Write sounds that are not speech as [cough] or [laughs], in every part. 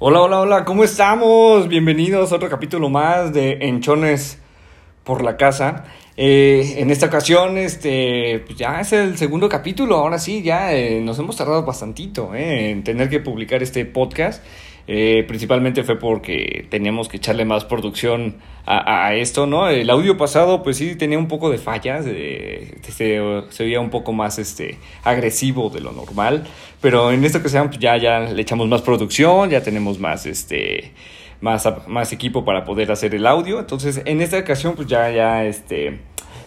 Hola, hola, hola, ¿cómo estamos? Bienvenidos a otro capítulo más de Enchones por la casa. Eh, en esta ocasión, este, pues ya es el segundo capítulo, ahora sí, ya eh, nos hemos tardado bastantito eh, en tener que publicar este podcast. Eh, principalmente fue porque teníamos que echarle más producción a, esto, ¿no? El audio pasado, pues sí, tenía un poco de fallas, se, se veía un poco más este, agresivo de lo normal, pero en esta ocasión pues ya, ya le echamos más producción, ya tenemos más, este, más, más equipo para poder hacer el audio, entonces en esta ocasión pues ya, ya, este,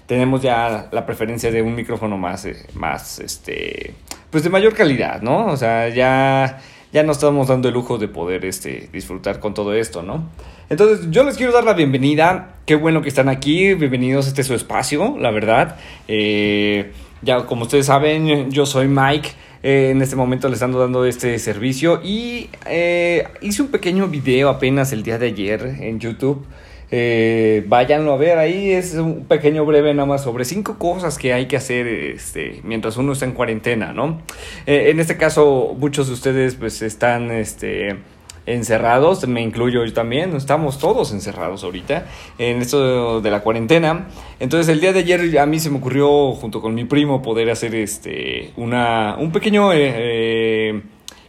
tenemos ya la preferencia de un micrófono más, eh, más, este, pues de mayor calidad, ¿no? O sea, ya ya nos estamos dando el lujo de poder este, disfrutar con todo esto, ¿no? Entonces, yo les quiero dar la bienvenida. Qué bueno que están aquí. Bienvenidos a este su espacio, la verdad. Eh, ya, como ustedes saben, yo soy Mike. Eh, en este momento les ando dando este servicio y eh, hice un pequeño video apenas el día de ayer en YouTube eh, váyanlo a ver ahí, es un pequeño breve nada más sobre cinco cosas que hay que hacer este, mientras uno está en cuarentena, ¿no? Eh, en este caso, muchos de ustedes pues están este, encerrados, me incluyo yo también, estamos todos encerrados ahorita en esto de la cuarentena. Entonces el día de ayer a mí se me ocurrió junto con mi primo poder hacer este, una, un pequeño... Eh, eh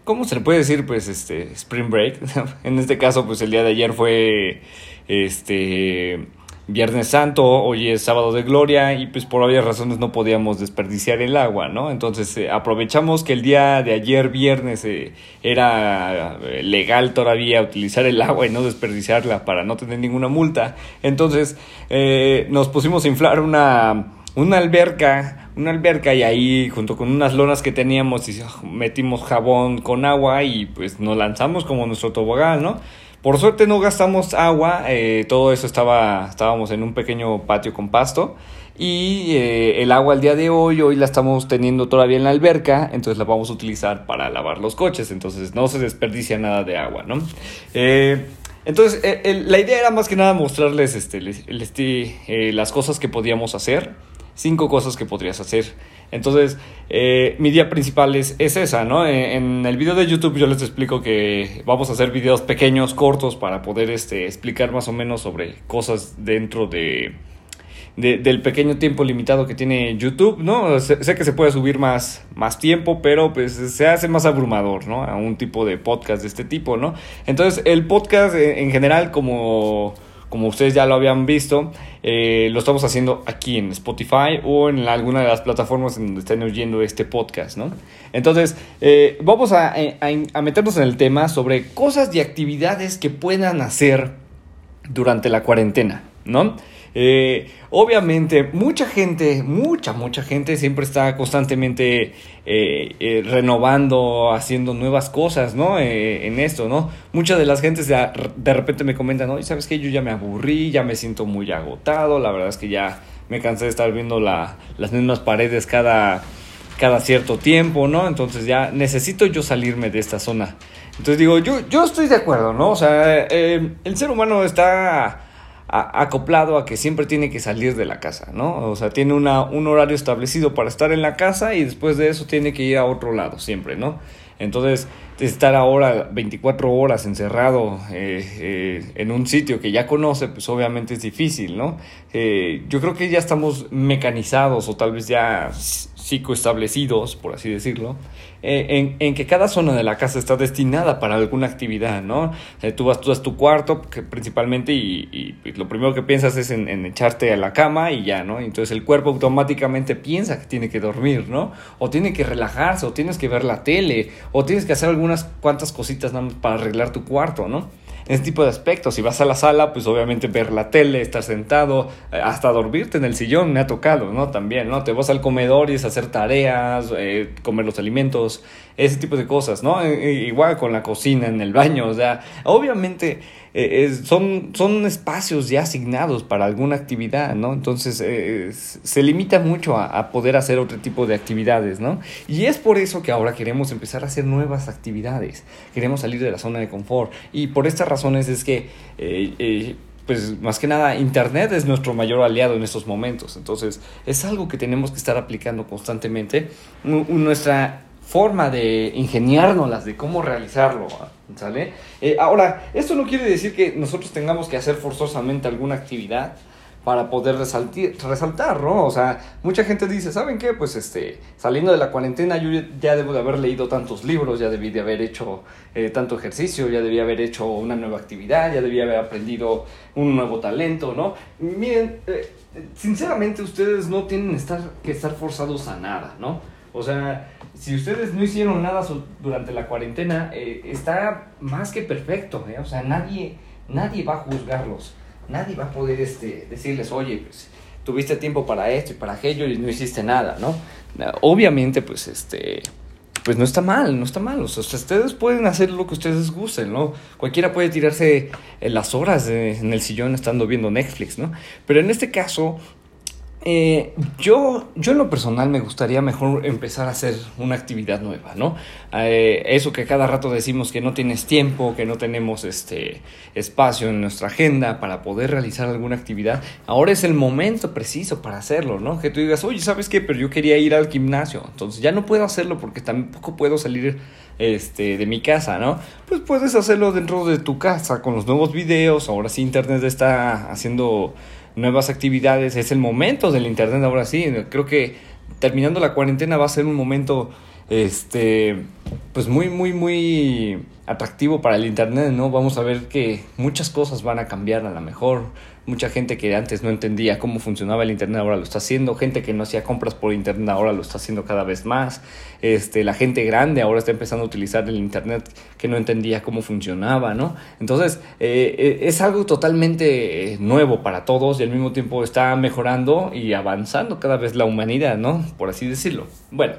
¿Cómo se le puede decir? Pues este, Spring Break. [laughs] en este caso, pues el día de ayer fue este Viernes Santo, hoy es sábado de gloria y pues por varias razones no podíamos desperdiciar el agua, ¿no? Entonces eh, aprovechamos que el día de ayer viernes eh, era eh, legal todavía utilizar el agua y no desperdiciarla para no tener ninguna multa. Entonces eh, nos pusimos a inflar una, una alberca, una alberca y ahí junto con unas lonas que teníamos y metimos jabón con agua y pues nos lanzamos como nuestro tobogán, ¿no? Por suerte no gastamos agua, eh, todo eso estaba, estábamos en un pequeño patio con pasto y eh, el agua al día de hoy, hoy la estamos teniendo todavía en la alberca, entonces la vamos a utilizar para lavar los coches, entonces no se desperdicia nada de agua, ¿no? Eh, entonces el, la idea era más que nada mostrarles este, las cosas que podíamos hacer, cinco cosas que podrías hacer. Entonces, eh, mi día principal es, es esa, ¿no? En, en, el video de YouTube yo les explico que vamos a hacer videos pequeños, cortos, para poder este, explicar más o menos sobre cosas dentro de, de, del pequeño tiempo limitado que tiene YouTube, ¿no? Sé, que se puede subir más, más tiempo, pero pues se hace más abrumador, ¿no? A un tipo de podcast de este tipo, ¿no? Entonces, el podcast en general como como ustedes ya lo habían visto, eh, lo estamos haciendo aquí en Spotify o en alguna de las plataformas en donde estén oyendo este podcast, ¿no? Entonces, eh, vamos a, a, meternos en el tema sobre cosas y actividades que puedan hacer durante la cuarentena, ¿no? Eh, obviamente, mucha gente, mucha, mucha gente siempre está constantemente eh, eh, renovando, haciendo nuevas cosas, ¿no? En esto, ¿no? Muchas de las gentes de, de repente me comentan, ¿no? Y sabes que yo ya me aburrí, ya me siento muy agotado, la verdad es que ya me cansé de estar viendo la, las mismas paredes cada, cada cierto tiempo, ¿no? Entonces ya necesito yo salirme de esta zona. Entonces digo, yo, yo estoy de acuerdo, ¿no? O sea, el ser humano está acoplado a que siempre tiene que salir de la casa, ¿no? O sea, tiene una, un horario establecido para estar en la casa y después de eso tiene que ir a otro lado siempre, ¿no? Entonces, estar ahora 24 horas encerrado eh, eh, en un sitio que ya conoce, pues obviamente es difícil, ¿no? Eh, yo creo que ya estamos mecanizados o tal vez ya psicoestablecidos, por así decirlo, en, en, que cada zona de la casa está destinada para alguna actividad, ¿no? Eh, tú vas a tu cuarto que principalmente y, y, lo primero que piensas es en, en, echarte a la cama y ya, ¿no? Entonces el cuerpo automáticamente piensa que tiene que dormir, ¿no? O tiene que relajarse, o tienes que ver la tele, o tienes que hacer algunas cuantas cositas nada más para arreglar tu cuarto, ¿no? Ese tipo de aspectos. Si vas a la sala, pues obviamente ver la tele, estar sentado, eh, hasta dormirte en el sillón me ha tocado, ¿no? También, ¿no? Te vas al comedor y es hacer tareas, eh, comer los alimentos, ese tipo de cosas, ¿no? E, igual con la cocina, en el baño, o sea, obviamente eh, son, son espacios ya asignados para alguna actividad, ¿no? Entonces eh, se limita mucho a, a, poder hacer otro tipo de actividades, ¿no? Y es por eso que ahora queremos empezar a hacer nuevas actividades, queremos salir de la zona de confort y por estas razones es que... Eh, pues más que nada Internet es nuestro mayor aliado en estos momentos. Entonces es algo que tenemos que estar aplicando constantemente. Nuestra forma de ingeniárnoslas, de cómo realizarlo, ¿sale? Eh, ahora, esto no quiere decir que nosotros tengamos que hacer forzosamente alguna actividad para poder resaltar, ¿no? O sea, mucha gente dice, ¿saben qué? Pues este, saliendo de la cuarentena yo ya debo de haber leído tantos libros, ya debí de haber hecho eh, tanto ejercicio, ya debí haber hecho una nueva actividad, ya debí haber aprendido un nuevo talento, ¿no? Miren, eh, sinceramente ustedes no tienen estar, que estar forzados a nada, ¿no? O sea, si ustedes no hicieron nada durante la cuarentena, eh, está más que perfecto, ¿eh? O sea, nadie, nadie va a juzgarlos. Nadie va a poder este, decirles, oye, pues tuviste tiempo para esto y para aquello y no hiciste nada, ¿no? Obviamente, pues, este, pues no está mal, no está mal. O sea, ustedes pueden hacer lo que ustedes gusten, ¿no? Cualquiera puede tirarse las horas en el sillón estando viendo Netflix, ¿no? Pero en este caso, eh, yo, yo en lo personal me gustaría mejor empezar a hacer una actividad nueva, ¿no? Eh, eso que cada rato decimos que no tienes tiempo, que no tenemos este espacio en nuestra agenda para poder realizar alguna actividad, ahora es el momento preciso para hacerlo, ¿no? Que tú digas, oye, ¿sabes qué? Pero yo quería ir al gimnasio, entonces ya no puedo hacerlo porque tampoco puedo salir este, de mi casa, ¿no? Pues puedes hacerlo dentro de tu casa con los nuevos videos, ahora sí Internet está haciendo nuevas actividades, es el momento del Internet ahora sí. Creo que terminando la cuarentena va a ser un momento, este, pues muy, muy, muy atractivo para el Internet, ¿no? Vamos a ver que muchas cosas van a cambiar a la mejor. Mucha gente que antes no entendía cómo funcionaba el Internet ahora lo está haciendo. Gente que no hacía compras por Internet ahora lo está haciendo cada vez más. Este, la gente grande ahora está empezando a utilizar el Internet que no entendía cómo funcionaba, ¿no? Entonces, eh, eh, es algo totalmente eh, nuevo para todos y al mismo tiempo está mejorando y avanzando cada vez la humanidad, ¿no? Por así decirlo. Bueno,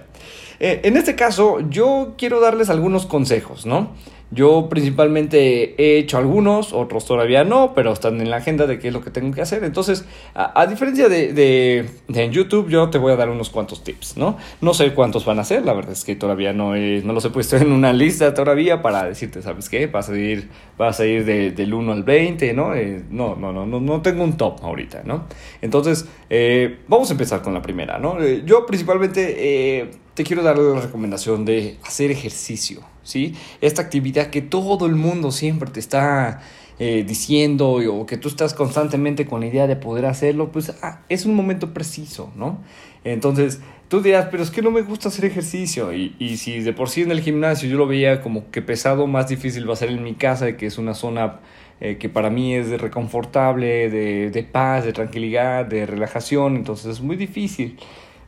en este caso yo quiero darles algunos consejos, ¿no? Yo principalmente he hecho algunos, otros todavía no, pero están en la agenda de qué es lo que tengo que hacer. Entonces, a, diferencia de, de, en YouTube, yo te voy a dar unos cuantos tips, ¿no? No sé cuántos van a ser, la verdad es que todavía no, no los he puesto [laughs] en una lista todavía para decirte, ¿sabes qué? Vas a ir, vas a ir del 1 al 20, ¿no? Eh, no, no, no, no, no tengo un top ahorita, ¿no? Entonces, eh, vamos a empezar con la primera, ¿no? Eh, yo principalmente te quiero dar la recomendación de hacer ejercicio, ¿sí? Esta actividad que todo el mundo siempre te está eh, diciendo o que tú estás constantemente con la idea de poder hacerlo, pues ah, es un momento preciso, ¿no? Entonces, tú dirás, pero es que no me gusta hacer ejercicio. Y, si de por sí en el gimnasio yo lo veía como que pesado, más difícil va a ser en mi casa, que es una zona eh, que para mí es de reconfortable, de paz, de tranquilidad, de relajación, entonces es muy difícil.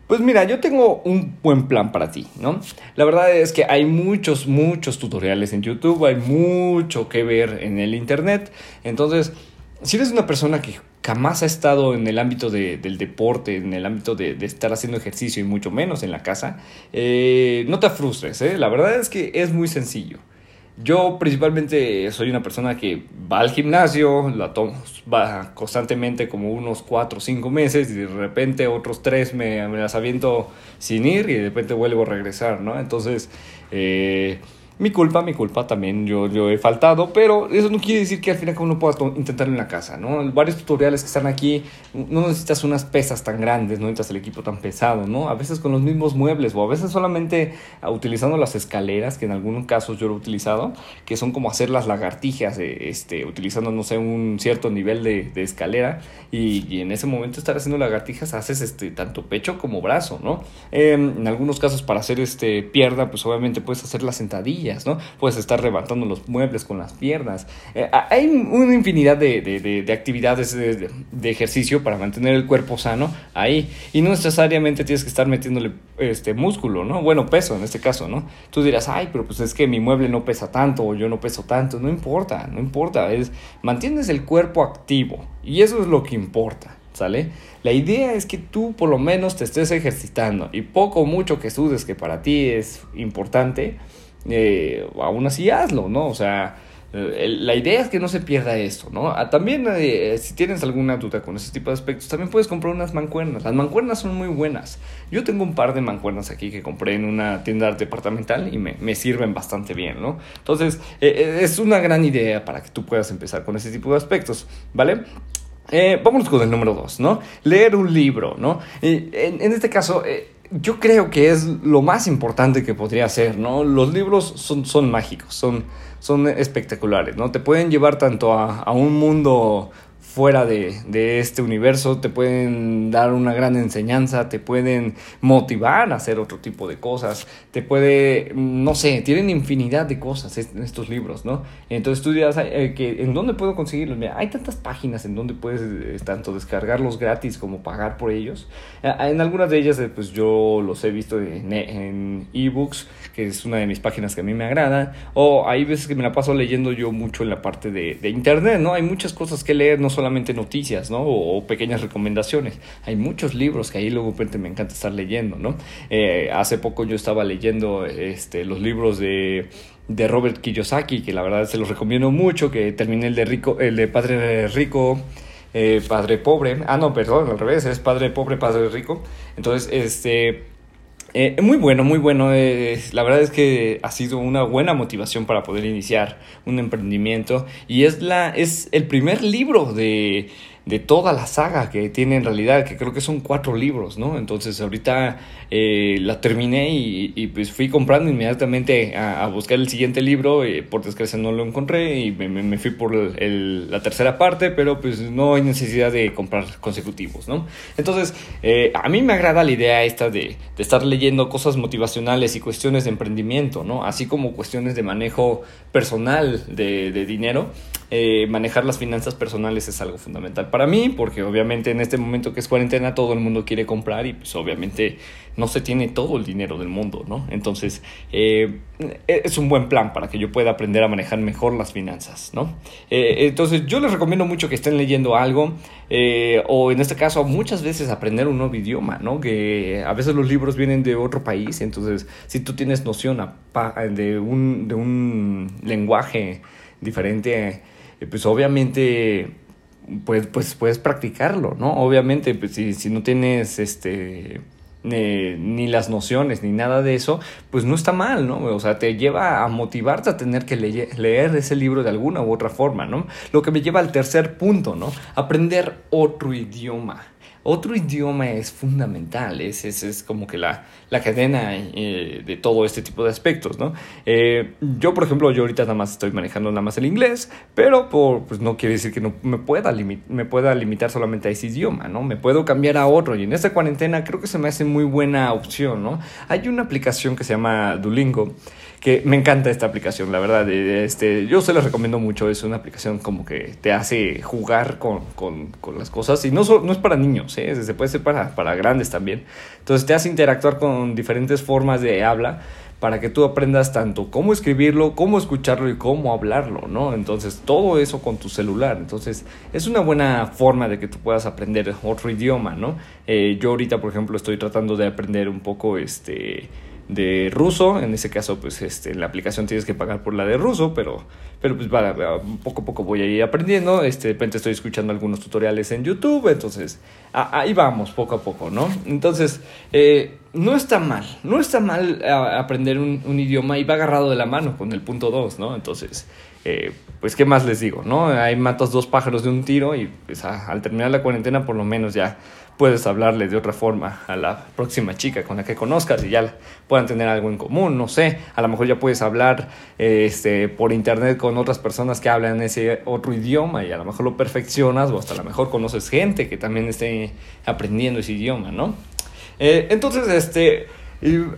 Pues mira, yo tengo un buen plan para ti, ¿no? La verdad es que hay muchos, muchos tutoriales en YouTube, hay mucho que ver en el Internet. Entonces, si eres una persona que jamás ha estado en el ámbito del deporte, en el ámbito de, estar haciendo ejercicio y mucho menos en la casa, eh, no te frustres, ¿eh? La verdad es que es muy sencillo. Yo principalmente soy una persona que va al gimnasio, la tomo, constantemente como unos 4 o 5 meses y de repente otros 3 me, me, las aviento sin ir y de repente vuelvo a regresar, ¿no? Entonces, eh, mi culpa, mi culpa también, yo, yo he faltado, pero eso no quiere decir que al final uno pueda intentarlo en la casa, ¿no? Varios tutoriales que están aquí, no necesitas unas pesas tan grandes, no necesitas el equipo tan pesado, ¿no? A veces con los mismos muebles o a veces solamente utilizando las escaleras, que en algunos casos yo lo he utilizado, que son como hacer las lagartijas, eh, este, utilizando, no sé, un cierto nivel de, escalera y, en ese momento estar haciendo lagartijas haces este, tanto pecho como brazo, ¿no? en algunos casos para hacer este pierna, pues obviamente puedes hacer la sentadilla, ¿no? Puedes estar levantando los muebles con las piernas. Eh, hay una infinidad de, de, actividades de, ejercicio para mantener el cuerpo sano ahí. Y no necesariamente tienes que estar metiéndole este músculo, ¿no? Bueno, peso en este caso, ¿no? Tú dirás, ay, pero pues es que mi mueble no pesa tanto o yo no peso tanto. No importa, no importa. Es, mantienes el cuerpo activo. Y eso es lo que importa. ¿Sale? La idea es que tú por lo menos te estés ejercitando y poco o mucho que sudes que para ti es importante, eh, aún así hazlo, ¿no? O sea, eh, la idea es que no se pierda esto, ¿no? Ah, también, eh, si tienes alguna duda con ese tipo de aspectos, también puedes comprar unas mancuernas. Las mancuernas son muy buenas. Yo tengo un par de mancuernas aquí que compré en una tienda departamental y me, me sirven bastante bien, ¿no? Entonces, es una gran idea para que tú puedas empezar con ese tipo de aspectos, ¿vale? Eh, vámonos con el número dos, ¿no? Leer un libro, ¿no? en, en, este caso, yo creo que es lo más importante que podría ser, ¿no? Los libros son, son mágicos, son, son espectaculares, ¿no? Te pueden llevar tanto a, a un mundo fuera de, de, este universo, te pueden dar una gran enseñanza, te pueden motivar a hacer otro tipo de cosas, te puede, no sé, tienen infinidad de cosas estos libros, ¿no? Entonces tú dirás, eh, que, ¿en dónde puedo conseguirlos? Mira, hay tantas páginas en donde puedes eh, tanto descargarlos gratis como pagar por ellos. Eh, en algunas de ellas, pues yo los he visto en, ebooks, que es una de mis páginas que a mí me agrada, o hay veces que me la paso leyendo yo mucho en la parte de, de internet, ¿no? Hay muchas cosas que leer, no solamente noticias, ¿no? O, pequeñas recomendaciones. Hay muchos libros que ahí luego me encanta estar leyendo, ¿no? Eh, hace poco yo estaba leyendo este, los libros de de Robert Kiyosaki, que la verdad se los recomiendo mucho, que terminé el de rico, el de padre rico, eh, padre pobre. Ah, no, perdón, al revés, es padre pobre, padre rico. Entonces, este eh, muy bueno, muy bueno. La verdad es que ha sido una buena motivación para poder iniciar un emprendimiento y es la es el primer libro de de toda la saga que tiene en realidad, que creo que son cuatro libros, ¿no? Entonces ahorita eh, la terminé y, pues fui comprando inmediatamente a, buscar el siguiente libro, eh, por desgracia no lo encontré y me, fui por la tercera parte, pero pues no hay necesidad de comprar consecutivos, ¿no? Entonces eh, a mí me agrada la idea esta de, de estar leyendo cosas motivacionales y cuestiones de emprendimiento, ¿no? Así como cuestiones de manejo personal de, de dinero. Manejar las finanzas personales es algo fundamental para mí, porque obviamente en este momento que es cuarentena todo el mundo quiere comprar y pues obviamente no se tiene todo el dinero del mundo, ¿no? Entonces eh, es un buen plan para que yo pueda aprender a manejar mejor las finanzas, ¿no? Eh, entonces yo les recomiendo mucho que estén leyendo algo o en este caso muchas veces aprender un nuevo idioma, ¿no? Que a veces los libros vienen de otro país, entonces si tú tienes noción de un, de un lenguaje diferente, eh, pues obviamente pues, pues puedes practicarlo, ¿no? Obviamente, pues si, si no tienes este ni las nociones ni nada de eso, pues no está mal, ¿no? O sea, te lleva a motivarte a tener que leer ese libro de alguna u otra forma, ¿no? Lo que me lleva al tercer punto, ¿no? Aprender otro idioma. Otro idioma es fundamental, es, es, es como que la, la cadena eh, de todo este tipo de aspectos, ¿no? Eh, yo, por ejemplo, yo ahorita nada más estoy manejando nada más el inglés, pero por, pues no quiere decir que no me pueda, me pueda limitar solamente a ese idioma, ¿no? Me puedo cambiar a otro y en esta cuarentena creo que se me hace muy buena opción, ¿no? Hay una aplicación que se llama Duolingo que me encanta esta aplicación, la verdad. Este, yo se les recomiendo mucho, es una aplicación como que te hace jugar con, con, con las cosas y no, no es para niños, ¿eh? se puede ser para, para grandes también. Entonces te hace interactuar con diferentes formas de habla para que tú aprendas tanto cómo escribirlo, cómo escucharlo y cómo hablarlo, ¿no? Entonces, todo eso con tu celular. Entonces, es una buena forma de que tú puedas aprender otro idioma, ¿no? Eh, yo ahorita, por ejemplo, estoy tratando de aprender un poco, este, de ruso. En ese caso, pues este, en la aplicación tienes que pagar por la de ruso, pero, pero pues va, poco a poco voy a ir aprendiendo. Este, de repente estoy escuchando algunos tutoriales en YouTube, entonces ahí vamos, poco a poco, ¿no? Entonces, eh, no está mal, no está mal aprender un, idioma y va agarrado de la mano con el punto 2, ¿no? Entonces, eh, pues, ¿qué más les digo, no? Ahí matas dos pájaros de un tiro y pues al terminar la cuarentena por lo menos ya puedes hablarle de otra forma a la próxima chica con la que conozcas y ya puedan tener algo en común, no sé, a lo mejor ya puedes hablar este, por internet con otras personas que hablan ese otro idioma y a lo mejor lo perfeccionas o hasta a lo mejor conoces gente que también esté aprendiendo ese idioma, ¿no? Eh, entonces, este,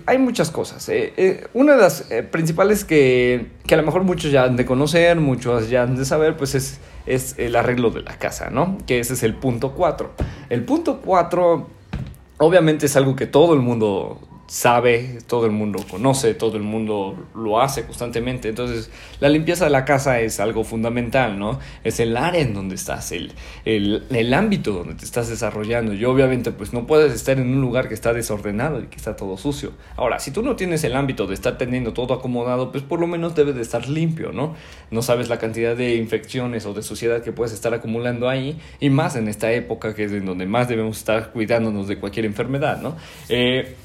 hay muchas cosas. Eh, eh, una de las principales que, que a lo mejor muchos ya han de conocer, muchos ya han de saber, pues es es el arreglo de la casa, ¿no? Que ese es el punto 4. El punto 4 obviamente es algo que todo el mundo sabe, todo el mundo conoce, todo el mundo lo hace constantemente. Entonces, la limpieza de la casa es algo fundamental, ¿no? Es el área en donde estás, el, el, el, ámbito donde te estás desarrollando. Y obviamente, pues no puedes estar en un lugar que está desordenado y que está todo sucio. Ahora, si tú no tienes el ámbito de estar teniendo todo acomodado, pues por lo menos debe de estar limpio, ¿no? No sabes la cantidad de infecciones o de suciedad que puedes estar acumulando ahí, y más en esta época que es en donde más debemos estar cuidándonos de cualquier enfermedad, ¿no? Eh,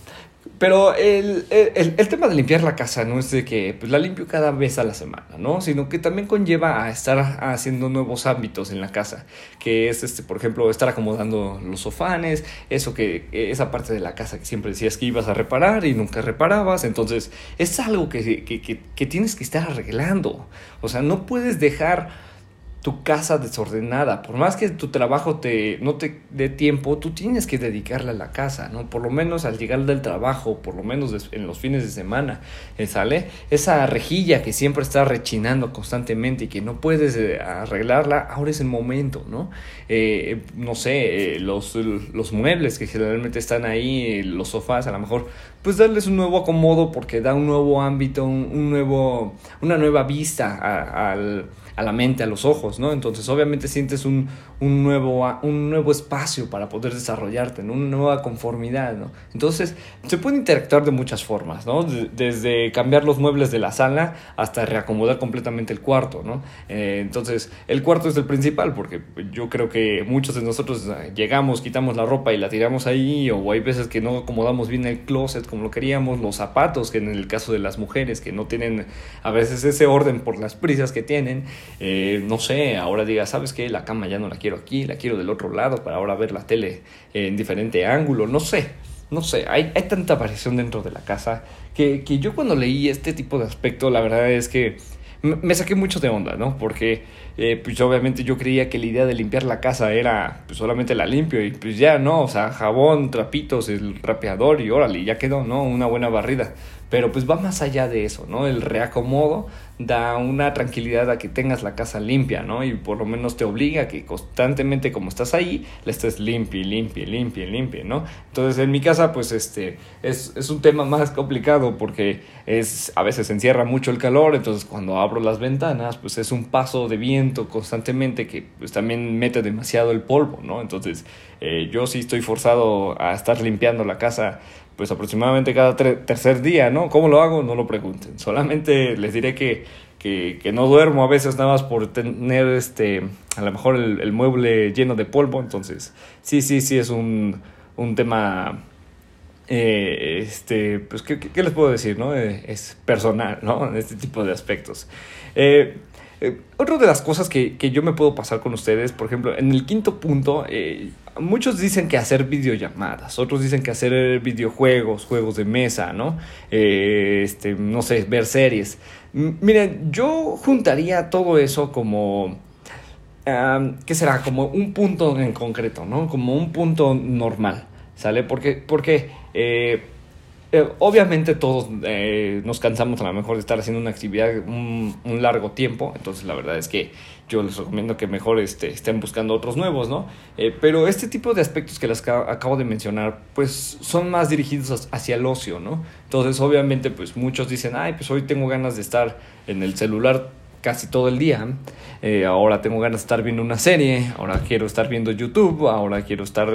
pero el, el, el, tema de limpiar la casa no es de que pues, la limpio cada vez a la semana, ¿no? Sino que también conlleva a estar haciendo nuevos ámbitos en la casa, que es, este, por ejemplo, estar acomodando los sofanes, eso que, esa parte de la casa que siempre decías que ibas a reparar y nunca reparabas, entonces es algo que, que, que, que tienes que estar arreglando, o sea, no puedes dejar tu casa desordenada. Por más que tu trabajo te, no te dé tiempo, tú tienes que dedicarle a la casa, ¿no? Por lo menos al llegar del trabajo, por lo menos en los fines de semana, ¿eh? ¿sale? Esa rejilla que siempre está rechinando constantemente y que no puedes eh, arreglarla, ahora es el momento, ¿no? Eh, no sé, los, los muebles que generalmente están ahí, los sofás, a lo mejor, pues darles un nuevo acomodo porque da un nuevo ámbito, un, nuevo, una nueva vista al a la mente, a los ojos, ¿no? Entonces obviamente sientes un, un, nuevo, un nuevo espacio para poder desarrollarte, ¿no? Una nueva conformidad, ¿no? Entonces se puede interactuar de muchas formas, ¿no? Desde cambiar los muebles de la sala hasta reacomodar completamente el cuarto, ¿no? Eh, entonces el cuarto es el principal porque yo creo que muchos de nosotros eh, llegamos, quitamos la ropa y la tiramos ahí o hay veces que no acomodamos bien el closet como lo queríamos, los zapatos, que en el caso de las mujeres que no tienen a veces ese orden por las prisas que tienen, eh, no sé, ahora diga, ¿sabes qué? La cama ya no la quiero aquí, la quiero del otro lado para ahora ver la tele en diferente ángulo, no sé, no sé, hay, hay tanta variación dentro de la casa que, que yo cuando leí este tipo de aspecto, la verdad es que me saqué mucho de onda, ¿no? Porque eh, pues obviamente yo creía que la idea de limpiar la casa era pues solamente la limpio y pues ya, ¿no? O sea, jabón, trapitos, el rapeador y órale, ya quedó, ¿no? Una buena barrida. Pero pues va más allá de eso, ¿no? El reacomodo da una tranquilidad a que tengas la casa limpia, ¿no? Y por lo menos te obliga a que constantemente como estás ahí, la estés limpia, limpia, limpia, limpia, ¿no? Entonces en mi casa pues este es, es un tema más complicado porque es a veces encierra mucho el calor, entonces cuando abro las ventanas pues es un paso de viento constantemente que pues también mete demasiado el polvo, ¿no? Entonces eh, yo sí estoy forzado a estar limpiando la casa pues aproximadamente cada tercer día, ¿no? ¿Cómo lo hago? No lo pregunten. [laughs] Solamente les diré que, que, no duermo a veces nada más por tener este, a lo mejor el, mueble lleno de polvo. Entonces, sí, sí, sí es un, un tema, eh, este, pues, ¿qué, ¿qué, les puedo decir, no? Eh, es personal, ¿no? Este tipo de aspectos. Eh, eh, otra de las cosas que, que, yo me puedo pasar con ustedes, por ejemplo, en el quinto punto, eh, muchos dicen que hacer videollamadas, otros dicen que hacer videojuegos, juegos de mesa, ¿no? Eh, este, no sé, ver series. miren, yo juntaría todo eso como... ¿Qué será? Como un punto en concreto, ¿no? Como un punto normal, ¿sale? Porque, porque eh, obviamente todos eh, nos cansamos a lo mejor de estar haciendo una actividad un, largo tiempo, entonces la verdad es que yo les recomiendo que mejor este, estén buscando otros nuevos, ¿no? Eh, pero este tipo de aspectos que les acabo de mencionar, pues son más dirigidos hacia el ocio, ¿no? Entonces obviamente pues muchos dicen, ay, pues hoy tengo ganas de estar en el celular casi todo el día. Eh, ahora tengo ganas de estar viendo una serie, ahora quiero estar viendo YouTube, ahora quiero estar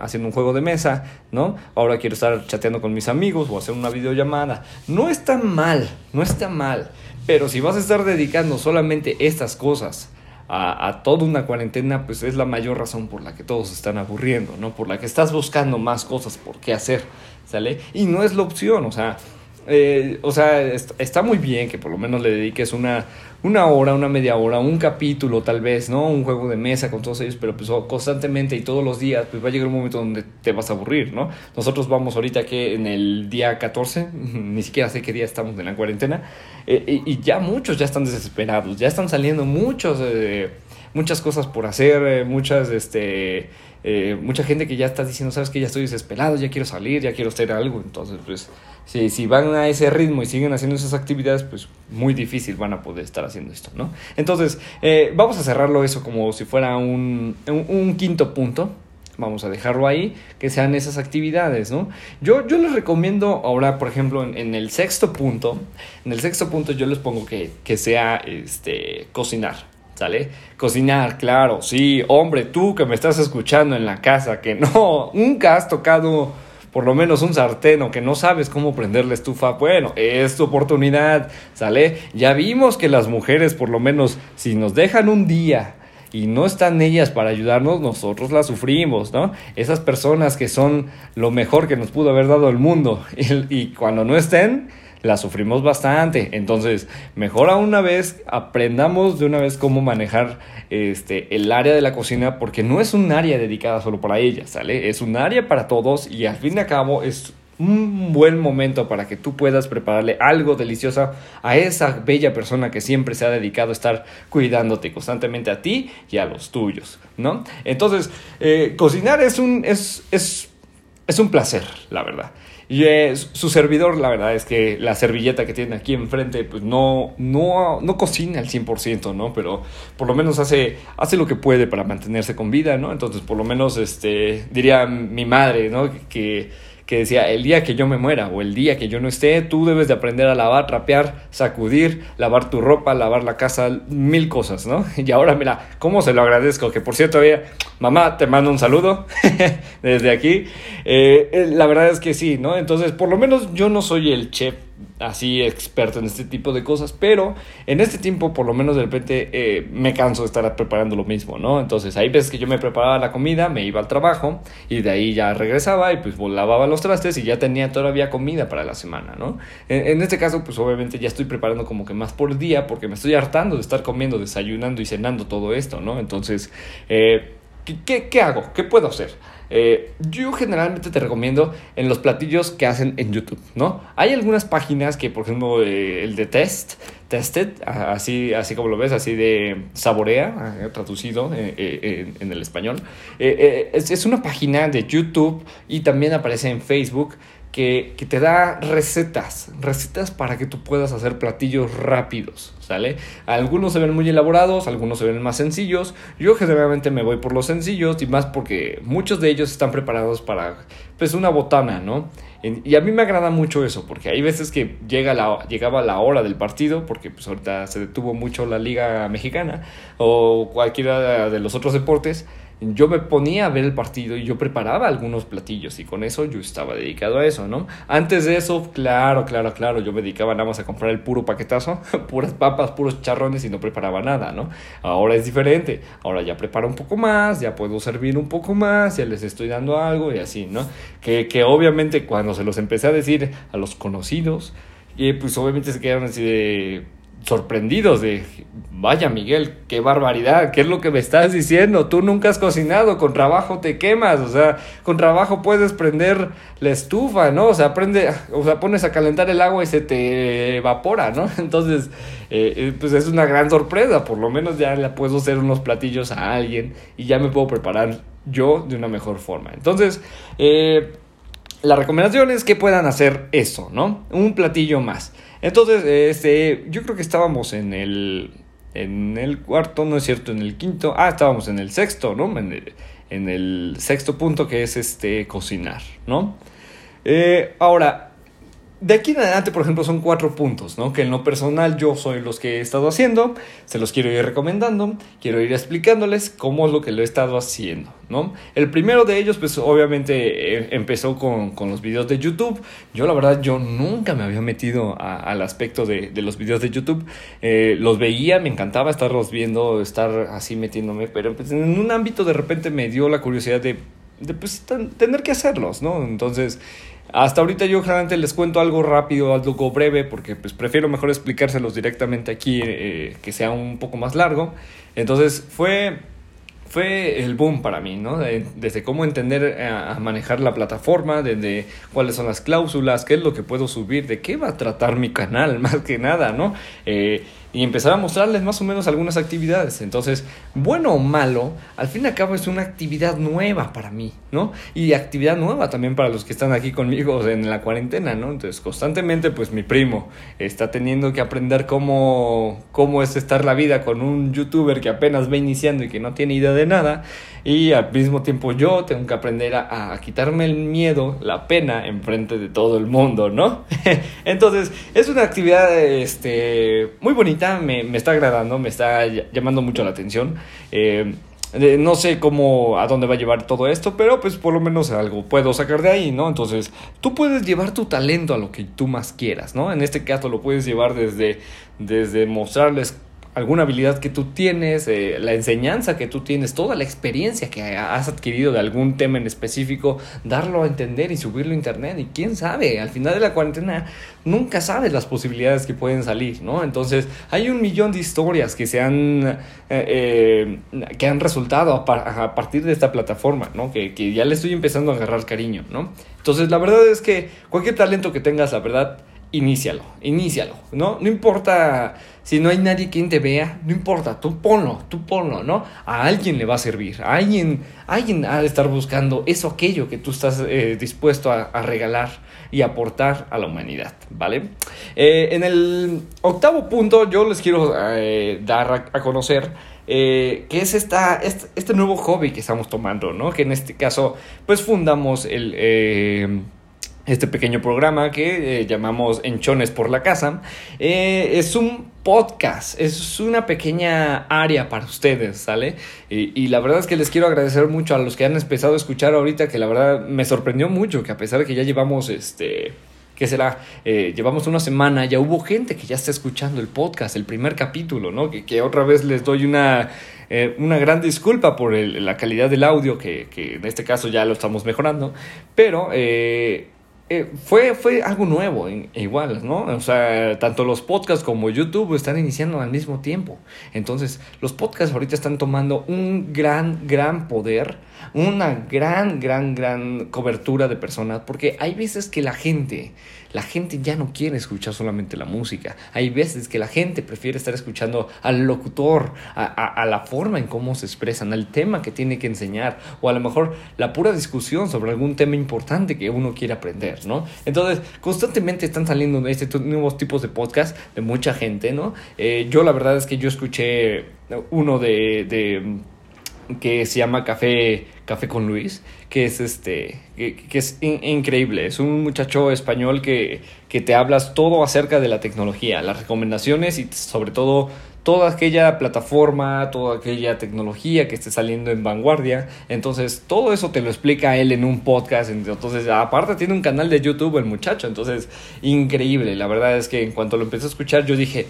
haciendo un juego de mesa, ¿no? Ahora quiero estar chateando con mis amigos o hacer una videollamada. No está mal, no está mal, pero si vas a estar dedicando solamente estas cosas a, a, toda una cuarentena, pues es la mayor razón por la que todos están aburriendo, ¿no? Por la que estás buscando más cosas por qué hacer, ¿sale? Y no es la opción, o sea, eh, o sea, está muy bien que por lo menos le dediques una, una hora, una media hora, un capítulo tal vez, ¿no? Un juego de mesa con todos ellos, pero pues constantemente y todos los días, pues va a llegar un momento donde te vas a aburrir, ¿no? Nosotros vamos ahorita que en el día 14, [laughs] ni siquiera sé qué día estamos en la cuarentena, eh, y, ya muchos ya están desesperados, ya están saliendo muchos, eh, muchas cosas por hacer, muchas, este eh, mucha gente que ya está diciendo, sabes que ya estoy desesperado, ya quiero salir, ya quiero hacer algo. Entonces, pues, si, si van a ese ritmo y siguen haciendo esas actividades, pues muy difícil van a poder estar haciendo esto, ¿no? Entonces, eh, vamos a cerrarlo eso como si fuera un, un, quinto punto. Vamos a dejarlo ahí, que sean esas actividades, ¿no? Yo, yo les recomiendo ahora, por ejemplo, en, en, el sexto punto, en el sexto punto yo les pongo que, que sea este, cocinar. ¿Sale? Cocinar, claro, sí, hombre, tú que me estás escuchando en la casa, que no, nunca has tocado por lo menos un sartén o que no sabes cómo prender la estufa, bueno, es tu oportunidad, ¿sale? Ya vimos que las mujeres, por lo menos, si nos dejan un día y no están ellas para ayudarnos, nosotros las sufrimos, ¿no? Esas personas que son lo mejor que nos pudo haber dado el mundo [laughs] y, y cuando no estén, la sufrimos bastante. Entonces, mejor a una vez aprendamos de una vez cómo manejar este, el área de la cocina, porque no es un área dedicada solo para ellas, ¿sale? Es un área para todos y al fin y al cabo es un buen momento para que tú puedas prepararle algo delicioso a esa bella persona que siempre se ha dedicado a estar cuidándote constantemente a ti y a los tuyos, ¿no? Entonces, eh, cocinar es un, es, es, es un placer, la verdad. Y su servidor, la verdad es que la servilleta que tiene aquí enfrente, pues no, no, no cocina al 100%, ¿no? Pero por lo menos hace, hace lo que puede para mantenerse con vida, ¿no? Entonces, por lo menos, este, diría mi madre, ¿no? Que que decía, el día que yo me muera o el día que yo no esté, tú debes de aprender a lavar, trapear, sacudir, lavar tu ropa, lavar la casa, mil cosas, ¿no? [laughs] Y ahora mira, ¿cómo se lo agradezco? Que por cierto, mamá, te mando un saludo [laughs] desde aquí. Eh, eh, la verdad es que sí, ¿no? Entonces, por lo menos yo no soy el chef así experto en este tipo de cosas, pero en este tiempo por lo menos de repente eh, me canso de estar preparando lo mismo, ¿no? Entonces hay veces que yo me preparaba la comida, me iba al trabajo y de ahí ya regresaba y pues lavaba los trastes y ya tenía todavía comida para la semana, ¿no? En, este caso pues obviamente ya estoy preparando como que más por día porque me estoy hartando de estar comiendo, desayunando y cenando todo esto, ¿no? Entonces, eh, ¿qué, qué hago? ¿Qué puedo hacer? Eh, yo generalmente te recomiendo en los platillos que hacen en YouTube, ¿no? Hay algunas páginas que, por ejemplo, eh, el de Test, Tested, así, así como lo ves, así de saborea, eh, traducido en, el español. Es, es, una página de YouTube y también aparece en Facebook que, te da recetas, recetas para que tú puedas hacer platillos rápidos, ¿sale? Algunos se ven muy elaborados, algunos se ven más sencillos. Yo generalmente me voy por los sencillos y más porque muchos de ellos están preparados para, pues, una botana, ¿no? Y a mí me agrada mucho eso, porque hay veces que llega la, llegaba la hora del partido, porque pues ahorita se detuvo mucho la liga mexicana o cualquiera de los otros deportes, yo me ponía a ver el partido y yo preparaba algunos platillos y con eso yo estaba dedicado a eso, ¿no? Antes de eso, claro, claro, claro, yo me dedicaba nada más a comprar el puro paquetazo, [laughs] puras papas, puros charrones y no preparaba nada, ¿no? Ahora es diferente, ahora ya preparo un poco más, ya puedo servir un poco más, ya les estoy dando algo y así, ¿no? Que, que obviamente cuando se los empecé a decir a los conocidos, y pues obviamente se quedaron así de sorprendidos de, vaya Miguel, qué barbaridad, ¿qué es lo que me estás diciendo? Tú nunca has cocinado, con trabajo te quemas, o sea, con trabajo puedes prender la estufa, ¿no? O sea, prende, o sea, pones a calentar el agua y se te evapora, ¿no? [laughs] Entonces, eh, eh, pues es una gran sorpresa, por lo menos ya le puedo hacer unos platillos a alguien y ya me puedo preparar yo de una mejor forma. Entonces, eh, la recomendación es que puedan hacer eso, ¿no? Un platillo más. Entonces, este, yo creo que estábamos en el, en el cuarto, no es cierto, en el quinto, ah, estábamos en el sexto, ¿no? En el, sexto punto que es este, cocinar, ¿no? Eh, ahora, de aquí en adelante, por ejemplo, son cuatro puntos, ¿no? Que en lo personal yo soy los que he estado haciendo, se los quiero ir recomendando, quiero ir explicándoles cómo es lo que lo he estado haciendo, ¿no? El primero de ellos, pues obviamente eh, empezó con, con, los videos de YouTube. Yo la verdad, yo nunca me había metido al aspecto de, de, los videos de YouTube. Eh, los veía, me encantaba estarlos viendo, estar así metiéndome, pero pues, en un ámbito de repente me dio la curiosidad de, de pues, tener que hacerlos, ¿no? Entonces... Hasta ahorita yo generalmente les cuento algo rápido, algo breve, porque pues prefiero mejor explicárselos directamente aquí, eh, que sea un poco más largo. Entonces fue, fue el boom para mí, ¿no? Desde cómo entender eh, a, manejar la plataforma, desde cuáles son las cláusulas, qué es lo que puedo subir, de qué va a tratar mi canal, [laughs] más que nada, ¿no? Eh, y empezar a mostrarles más o menos algunas actividades. Entonces, bueno o malo, al fin y al cabo es una actividad nueva para mí, ¿no? Y actividad nueva también para los que están aquí conmigo en la cuarentena, ¿no? Entonces, constantemente, pues mi primo está teniendo que aprender cómo, cómo es estar la vida con un youtuber que apenas va iniciando y que no tiene idea de nada. Y al mismo tiempo yo tengo que aprender a, quitarme el miedo, la pena, enfrente de todo el mundo, ¿no? [laughs] Entonces, es una actividad este, muy bonita, me, me, está agradando, me está llamando mucho la atención. Eh, no sé cómo, a dónde va a llevar todo esto, pero pues por lo menos algo puedo sacar de ahí, ¿no? Entonces, tú puedes llevar tu talento a lo que tú más quieras, ¿no? En este caso lo puedes llevar desde, desde mostrarles alguna habilidad que tú tienes, eh, la enseñanza que tú tienes, toda la experiencia que has adquirido de algún tema en específico, darlo a entender y subirlo a internet. Y quién sabe, al final de la cuarentena nunca sabes las posibilidades que pueden salir, ¿no? Entonces hay un millón de historias que se han, eh, que han resultado a, partir de esta plataforma, ¿no? Que, que ya le estoy empezando a agarrar cariño, ¿no? Entonces la verdad es que cualquier talento que tengas, la verdad, inícialo, inícialo, ¿no? No importa si no hay nadie quien te vea, no importa, tú ponlo, tú ponlo, ¿no? A alguien le va a servir, a alguien, alguien ha de estar buscando eso, aquello que tú estás eh, dispuesto a, regalar y aportar a la humanidad, ¿vale? Eh, en el octavo punto yo les quiero eh, dar a, conocer que es esta, este, este, nuevo hobby que estamos tomando, ¿no? Que en este caso, pues fundamos el este pequeño programa que eh, llamamos Enchones por la Casa. Eh, es un podcast, es una pequeña área para ustedes, ¿sale? Y, la verdad es que les quiero agradecer mucho a los que han empezado a escuchar ahorita, que la verdad me sorprendió mucho, que a pesar de que ya llevamos este... ¿Qué será? Eh, llevamos una semana, ya hubo gente que ya está escuchando el podcast, el primer capítulo, ¿no? Que, otra vez les doy una, una gran disculpa por la calidad del audio, que, que, en este caso ya lo estamos mejorando, pero fue, fue algo nuevo, igual, ¿no? O sea, tanto los podcasts como YouTube están iniciando al mismo tiempo. Entonces, los podcasts ahorita están tomando un gran, gran poder, una gran, gran, gran cobertura de personas, porque hay veces que la gente la gente ya no quiere escuchar solamente la música. Hay veces que la gente prefiere estar escuchando al locutor, a, la forma en cómo se expresan, al tema que tiene que enseñar, o a lo mejor la pura discusión sobre algún tema importante que uno quiere aprender, ¿no? Entonces, constantemente están saliendo estos nuevos tipos de podcast de mucha gente, ¿no? Eh, yo la verdad es que yo escuché uno de que se llama Café, Café con Luis, que es este, que, es increíble. Es un muchacho español que, que te hablas todo acerca de la tecnología, las recomendaciones y sobre todo toda aquella plataforma, toda aquella tecnología que esté saliendo en vanguardia. Entonces, todo eso te lo explica él en un podcast. Entonces, aparte tiene un canal de YouTube el muchacho. Entonces, increíble. La verdad es que en cuanto lo empecé a escuchar, yo dije,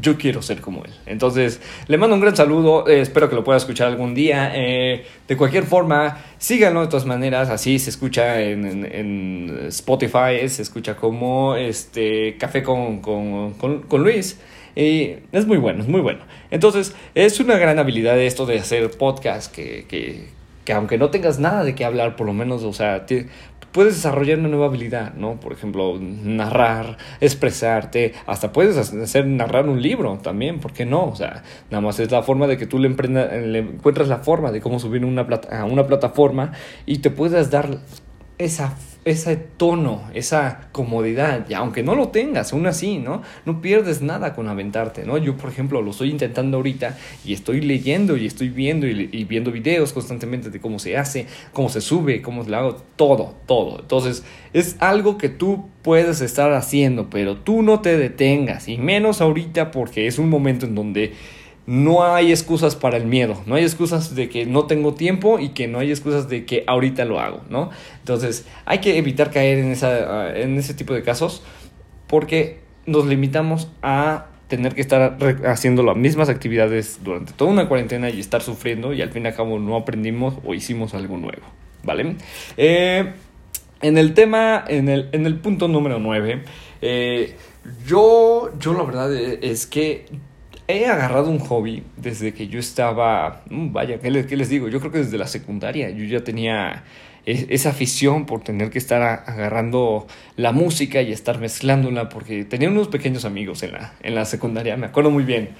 yo quiero ser como él. Entonces, le mando un gran saludo, eh, espero que lo pueda escuchar algún día. Eh, de cualquier forma, síganlo de todas maneras, así se escucha en, Spotify, se escucha como este Café con, con, con, Luis. Y es muy bueno, es muy bueno. Entonces, es una gran habilidad esto de hacer podcast que, que, que aunque no tengas nada de qué hablar, por lo menos, o sea, puedes desarrollar una nueva habilidad, ¿no? Por ejemplo, narrar, expresarte, hasta puedes hacer narrar un libro también, ¿por qué no? O sea, nada más es la forma de que tú le, le encuentras la forma de cómo subir una a una plataforma y te puedas dar esa ese tono, esa comodidad, y aunque no lo tengas, aún así, ¿no? No pierdes nada con aventarte, ¿no? Yo, por ejemplo, lo estoy intentando ahorita y estoy leyendo y estoy viendo y, viendo videos constantemente de cómo se hace, cómo se sube, cómo lo hago, todo, todo. Entonces, es algo que tú puedes estar haciendo, pero tú no te detengas, y menos ahorita porque es un momento en donde no hay excusas para el miedo, no hay excusas de que no tengo tiempo y que no hay excusas de que ahorita lo hago, ¿no? Entonces hay que evitar caer en, esa, en ese tipo de casos porque nos limitamos a tener que estar haciendo las mismas actividades durante toda una cuarentena y estar sufriendo y al fin y al cabo no aprendimos o hicimos algo nuevo, ¿vale? Eh, en el tema, en el, en el punto número 9, eh, yo, yo la verdad es que he agarrado un hobby desde que yo estaba, mm, vaya, ¿qué les, ¿qué les, digo? Yo creo que desde la secundaria yo ya tenía esa afición por tener que estar agarrando la música y estar mezclándola, porque tenía unos pequeños amigos en la, en la secundaria, me acuerdo muy bien,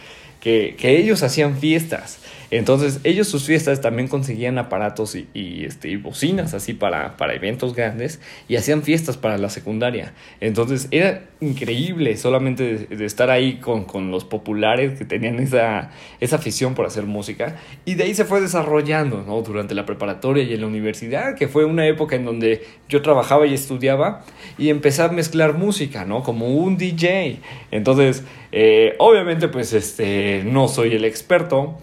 que, que ellos hacían fiestas entonces, ellos sus fiestas también conseguían aparatos y, este, y bocinas así para, para eventos grandes y hacían fiestas para la secundaria. Entonces, era increíble solamente de, estar ahí con, con, los populares que tenían esa, esa afición por hacer música. Y de ahí se fue desarrollando, ¿no? Durante la preparatoria y en la universidad, que fue una época en donde yo trabajaba y estudiaba y empecé a mezclar música, ¿no? Como un DJ. Entonces, eh, obviamente, pues, este, no soy el experto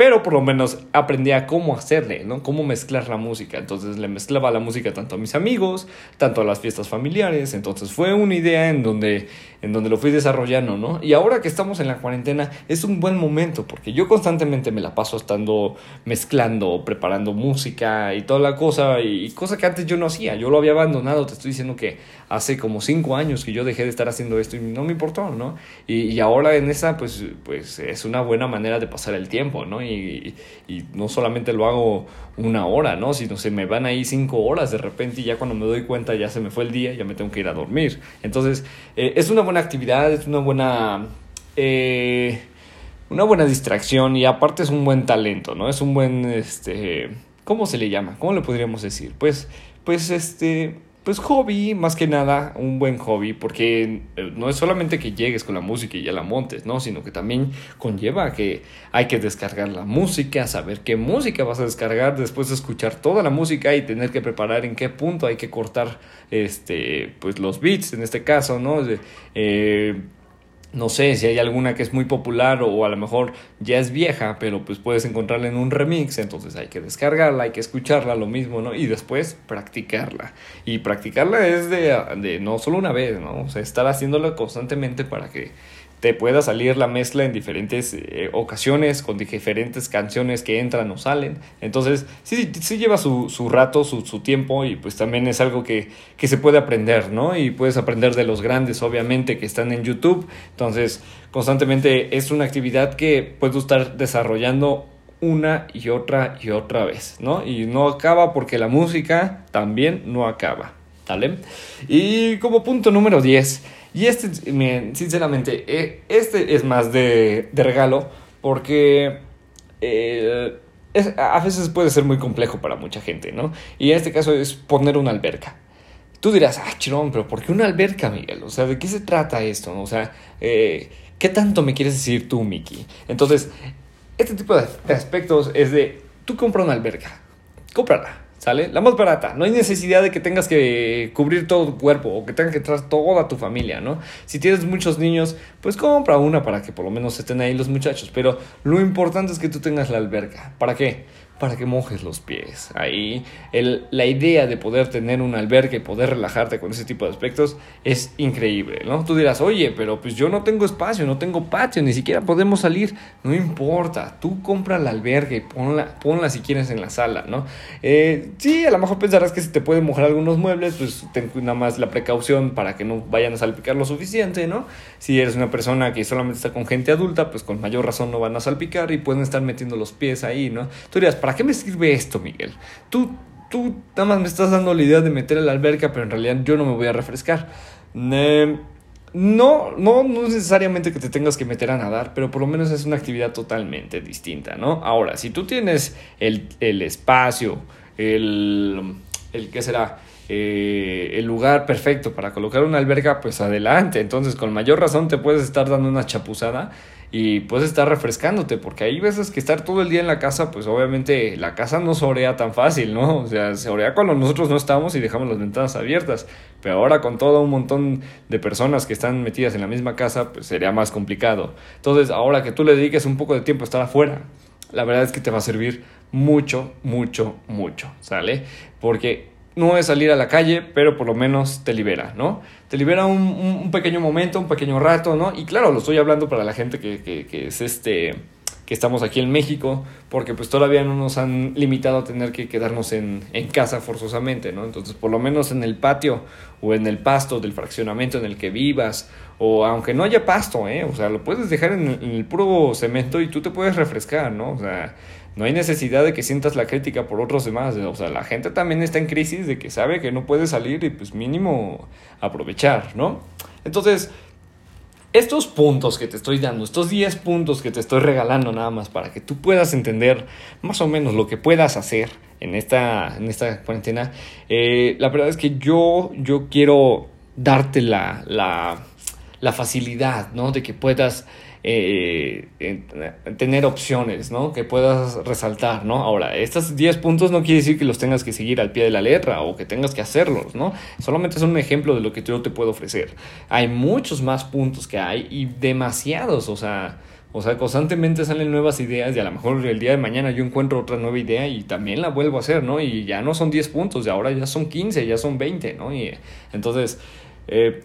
pero por lo menos aprendí a cómo hacerle, ¿no? Cómo mezclar la música. Entonces le mezclaba la música tanto a mis amigos, tanto a las fiestas familiares. Entonces fue una idea en donde en donde lo fui desarrollando, ¿no? Y ahora que estamos en la cuarentena es un buen momento porque yo constantemente me la paso estando mezclando, preparando música y toda la cosa y, cosa que antes yo no hacía, yo lo había abandonado, te estoy diciendo que hace como cinco años que yo dejé de estar haciendo esto y no me importó, ¿no? Y, ahora en esa pues, pues es una buena manera de pasar el tiempo, ¿no? Y, y no solamente lo hago una hora, ¿no? Sino se me van ahí cinco horas de repente y ya cuando me doy cuenta ya se me fue el día, ya me tengo que ir a dormir. Entonces, eh, es una buena actividad, es una buena... Eh, una buena distracción y aparte es un buen talento, ¿no? Es un buen, este, ¿cómo se le llama? ¿Cómo le podríamos decir? Pues, pues, este, pues hobby, más que nada, un buen hobby, porque eh, no es solamente que llegues con la música y ya la montes, ¿no? Sino que también conlleva que hay que descargar la música, saber qué música vas a descargar, después de escuchar toda la música y tener que preparar en qué punto hay que cortar, este, pues los beats en este caso, ¿no? Eh, no sé si hay alguna que es muy popular o a lo mejor ya es vieja, pero pues puedes encontrarla en un remix, entonces hay que descargarla, hay que escucharla, lo mismo, ¿no? Y después practicarla. Y practicarla es de, de no solo una vez, ¿no? O sea, estar haciéndola constantemente para que te pueda salir la mezcla en diferentes eh, ocasiones, con diferentes canciones que entran o salen. Entonces, sí, sí lleva su, su rato, su, su, tiempo y pues también es algo que, que, se puede aprender, ¿no? Y puedes aprender de los grandes, obviamente, que están en YouTube. Entonces, constantemente es una actividad que puedes estar desarrollando una y otra y otra vez, ¿no? Y no acaba porque la música también no acaba, ¿vale? Y como punto número 10, y este, sinceramente, eh, este es más de, de regalo porque eh, a veces puede ser muy complejo para mucha gente, ¿no? Y en este caso es poner una alberca. Tú dirás, ah, chirón, pero ¿por qué una alberca, Miguel? O sea, ¿de qué se trata esto? O sea, eh, ¿qué tanto me quieres decir tú, Miki? Entonces, este tipo de aspectos es de, tú compra una alberca, cómprala ¿Sale? La más barata. No hay necesidad de que tengas que cubrir todo tu cuerpo o que tengas que traer toda tu familia, ¿no? Si tienes muchos niños, pues compra una para que por lo menos estén ahí los muchachos. Pero lo importante es que tú tengas la alberca. ¿Para qué? Para que mojes los pies. Ahí el, la idea de poder tener un albergue y poder relajarte con ese tipo de aspectos es increíble, ¿no? Tú dirás, oye, pero pues yo no tengo espacio, no tengo patio, ni siquiera podemos salir. No importa, tú compra la albergue y ponla, ponla si quieres en la sala, ¿no? Eh, sí, a lo mejor pensarás que se te pueden mojar algunos muebles, pues ten nada más la precaución para que no vayan a salpicar lo suficiente, ¿no? Si eres una persona que solamente está con gente adulta, pues con mayor razón no van a salpicar y pueden estar metiendo los pies ahí, ¿no? Tú dirías, ¿para qué me sirve esto, Miguel? Tú, tú nada más me estás dando la idea de meter a la alberca, pero en realidad yo no me voy a refrescar. no, no, no necesariamente que te tengas que meter a nadar, pero por lo menos es una actividad totalmente distinta, ¿no? Ahora, si tú tienes el, el espacio, el, el, ¿qué será? Eh, el lugar perfecto para colocar una alberca, pues adelante. Entonces, con mayor razón te puedes estar dando una chapuzada y puedes estar refrescándote, porque hay veces que estar todo el día en la casa, pues obviamente la casa no se tan fácil, ¿no? O sea, se orea cuando nosotros no estamos y dejamos las ventanas abiertas, pero ahora con todo un montón de personas que están metidas en la misma casa, pues sería más complicado. Entonces, ahora que tú le dediques un poco de tiempo a estar afuera, la verdad es que te va a servir mucho, mucho, mucho, ¿sale? Porque no es salir a la calle, pero por lo menos te libera, ¿no? Te libera un, un, pequeño momento, un pequeño rato, ¿no? Y claro, lo estoy hablando para la gente que, que, que, es este que estamos aquí en México, porque pues todavía no nos han limitado a tener que quedarnos en, en, casa forzosamente, ¿no? Entonces, por lo menos en el patio o en el pasto del fraccionamiento en el que vivas, o aunque no haya pasto, ¿eh? O sea, lo puedes dejar en, en el puro cemento y tú te puedes refrescar, ¿no? O sea, no hay necesidad de que sientas la crítica por otros demás. O sea, la gente también está en crisis de que sabe que no puede salir y pues mínimo aprovechar, ¿no? Entonces, estos puntos que te estoy dando, estos 10 puntos que te estoy regalando nada más para que tú puedas entender más o menos lo que puedas hacer en esta, en esta cuarentena, eh, la verdad es que yo, yo quiero darte la, la, la facilidad, ¿no? De que puedas eh, tener opciones, ¿no? Que puedas resaltar, ¿no? Ahora, estos 10 puntos no quiere decir que los tengas que seguir al pie de la letra o que tengas que hacerlos, ¿no? Solamente son un ejemplo de lo que yo te puedo ofrecer. Hay muchos más puntos que hay y demasiados, o sea... O sea, constantemente salen nuevas ideas y a lo mejor el día de mañana yo encuentro otra nueva idea y también la vuelvo a hacer, ¿no? Y ya no son 10 puntos, y ahora ya son 15, ya son 20, ¿no? Y entonces, eh,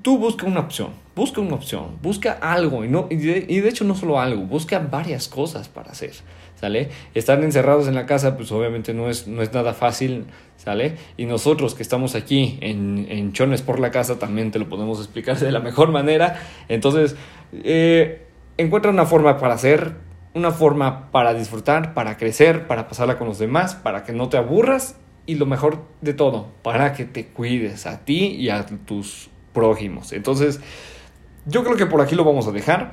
tú busca una opción, busca una opción, busca algo, y, no, y, de, hecho no solo algo, busca varias cosas para hacer, ¿sale? Estar encerrados en la casa, pues obviamente no es, no es nada fácil, ¿sale? Y nosotros que estamos aquí en, en Chones por la casa también te lo podemos explicar de la mejor manera, entonces, eh, encuentra una forma para hacer, una forma para disfrutar, para crecer, para pasarla con los demás, para que no te aburras y lo mejor de todo, para que te cuides a ti y a tus prójimos. Entonces, yo creo que por aquí lo vamos a dejar.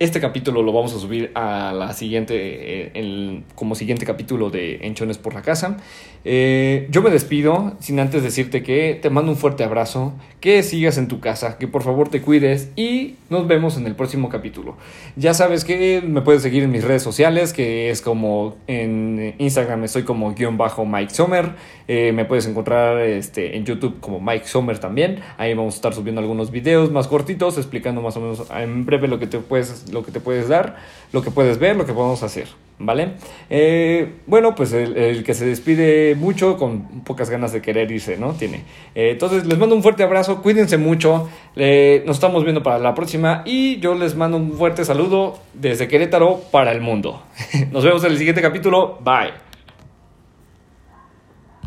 Este capítulo lo vamos a subir a la siguiente, eh, como siguiente capítulo de Enchones por la Casa. Eh, yo me despido sin antes decirte que te mando un fuerte abrazo, que sigas en tu casa, que por favor te cuides y nos vemos en el próximo capítulo. Ya sabes que me puedes seguir en mis redes sociales, que es como en Instagram estoy como guion bajo Mike Sommer. Eh, me puedes encontrar este, en YouTube como Mike Sommer también. Ahí vamos a estar subiendo algunos videos más cortitos explicando más o menos en breve lo que te puedes lo que te puedes dar, lo que puedes ver, lo que podemos hacer, ¿vale? Eh, bueno, pues el, que se despide mucho con pocas ganas de querer irse, ¿no? Tiene. Eh, entonces les mando un fuerte abrazo, cuídense mucho, nos estamos viendo para la próxima y yo les mando un fuerte saludo desde Querétaro para el mundo. [laughs] Nos vemos en el siguiente capítulo, bye.